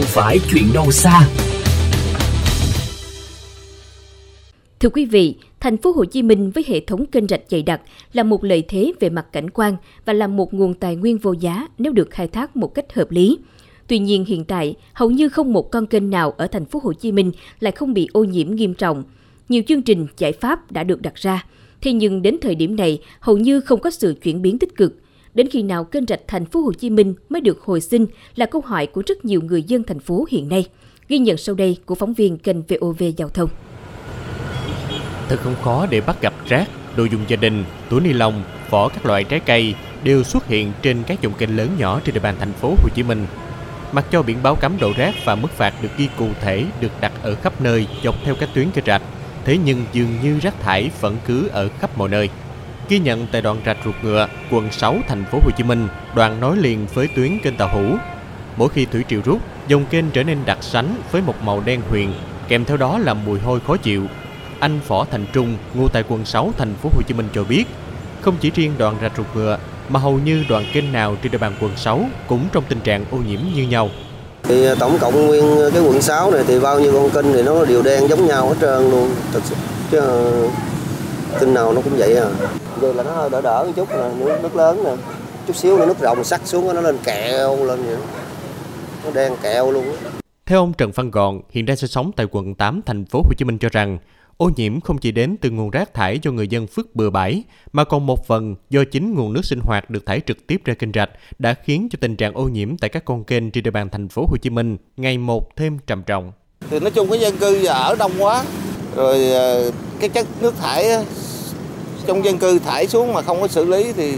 không phải chuyện đâu xa. Thưa quý vị, thành phố Hồ Chí Minh với hệ thống kênh rạch dày đặc là một lợi thế về mặt cảnh quan và là một nguồn tài nguyên vô giá nếu được khai thác một cách hợp lý. Tuy nhiên hiện tại, hầu như không một con kênh nào ở thành phố Hồ Chí Minh lại không bị ô nhiễm nghiêm trọng. Nhiều chương trình giải pháp đã được đặt ra, thế nhưng đến thời điểm này hầu như không có sự chuyển biến tích cực. Đến khi nào kênh rạch thành phố Hồ Chí Minh mới được hồi sinh là câu hỏi của rất nhiều người dân thành phố hiện nay. Ghi nhận sau đây của phóng viên kênh VOV Giao thông. Thật không khó để bắt gặp rác, đồ dùng gia đình, túi ni lông, vỏ các loại trái cây đều xuất hiện trên các dòng kênh lớn nhỏ trên địa bàn thành phố Hồ Chí Minh. Mặc cho biển báo cấm đổ rác và mức phạt được ghi cụ thể được đặt ở khắp nơi dọc theo các tuyến kênh rạch, thế nhưng dường như rác thải vẫn cứ ở khắp mọi nơi. Ghi nhận tại đoạn rạch ruột ngựa, quận 6 thành phố Hồ Chí Minh, đoạn nối liền với tuyến kênh Tàu Hủ. Mỗi khi thủy triều rút, dòng kênh trở nên đặc sánh với một màu đen huyền, kèm theo đó là mùi hôi khó chịu. Anh Phỏ Thành Trung, ngụ tại quận 6 thành phố Hồ Chí Minh cho biết, không chỉ riêng đoạn rạch ruột ngựa mà hầu như đoạn kênh nào trên địa bàn quận 6 cũng trong tình trạng ô nhiễm như nhau. Thì à, tổng cộng nguyên cái quận 6 này thì bao nhiêu con kênh thì nó đều đen giống nhau hết trơn luôn. Thật sự chứ à, kênh nào nó cũng vậy à. Giờ là nó hơi đỡ đỡ một chút là nước, nước lớn nè. Chút xíu nữa nước rồng sắc xuống nó lên kẹo lên vậy. Nó đen kẹo luôn. Theo ông Trần Văn Gòn, hiện đang sinh sống tại quận 8 thành phố Hồ Chí Minh cho rằng Ô nhiễm không chỉ đến từ nguồn rác thải do người dân vứt bừa bãi, mà còn một phần do chính nguồn nước sinh hoạt được thải trực tiếp ra kênh rạch đã khiến cho tình trạng ô nhiễm tại các con kênh trên địa bàn thành phố Hồ Chí Minh ngày một thêm trầm trọng. Thì nói chung cái dân cư ở đông quá, rồi ờ, cái chất nước thải trong dân cư thải xuống mà không có xử lý thì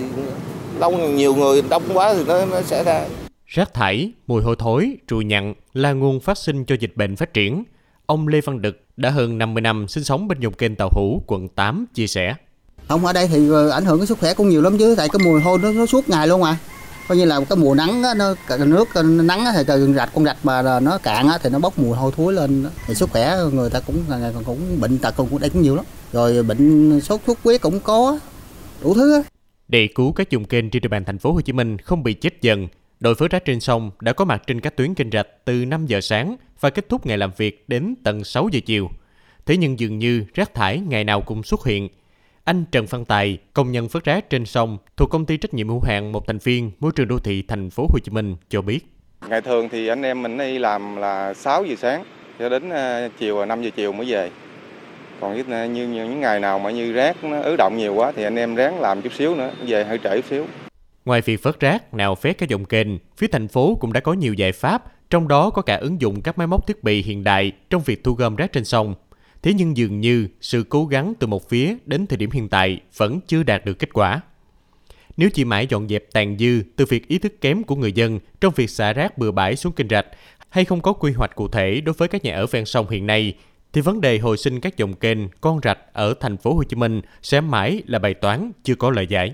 lâu nhiều người đông quá thì nó, nó sẽ ra. Rác thải, mùi hôi thối, trùi nhặn là nguồn phát sinh cho dịch bệnh phát triển. Ông Lê Văn Đực đã hơn 50 năm sinh sống bên dòng kênh Tàu Hủ, quận 8 chia sẻ. Không ở đây thì ờ, ảnh hưởng cái sức khỏe cũng nhiều lắm chứ tại cái mùi hôi nó, nó suốt ngày luôn mà. Coi như là cái mùa nắng á, nó nước nắng á, thì cần rạch con rạch mà nó cạn á, thì nó bốc mùi hôi thối lên thì sức khỏe người ta cũng ngày cũng, cũng bệnh tật cũng đây cũng nhiều lắm. Rồi bệnh sốt xuất huyết cũng có đủ thứ á. Để cứu các dùng kênh trên địa bàn thành phố Hồ Chí Minh không bị chết dần, đội phớ rác trên sông đã có mặt trên các tuyến kênh rạch từ 5 giờ sáng và kết thúc ngày làm việc đến tận 6 giờ chiều. Thế nhưng dường như rác thải ngày nào cũng xuất hiện. Anh Trần Văn Tài, công nhân phớt rác trên sông thuộc công ty trách nhiệm hữu hạn một thành viên môi trường đô thị thành phố Hồ Chí Minh cho biết. Ngày thường thì anh em mình đi làm là 6 giờ sáng cho đến ờ, chiều 5 giờ chiều mới về. Còn như, như những ngày nào mà như rác nó ứ động nhiều quá thì anh em ráng làm chút xíu nữa, về hơi trễ chút xíu. Ngoài việc phớt rác, nào phét các dòng kênh, phía thành phố cũng đã có nhiều giải pháp trong đó có cả ứng dụng các máy móc thiết bị hiện đại trong việc thu gom rác trên sông. Thế nhưng dường như sự cố gắng từ một phía đến thời điểm hiện tại vẫn chưa đạt được kết quả. Nếu chỉ mãi dọn dẹp tàn dư từ việc ý thức kém của người dân trong việc xả rác bừa bãi xuống kênh rạch hay không có quy hoạch cụ thể đối với các nhà ở ven sông hiện nay thì vấn đề hồi sinh các dòng kênh, con rạch ở thành phố Hồ Chí Minh sẽ mãi là bài toán chưa có lời giải.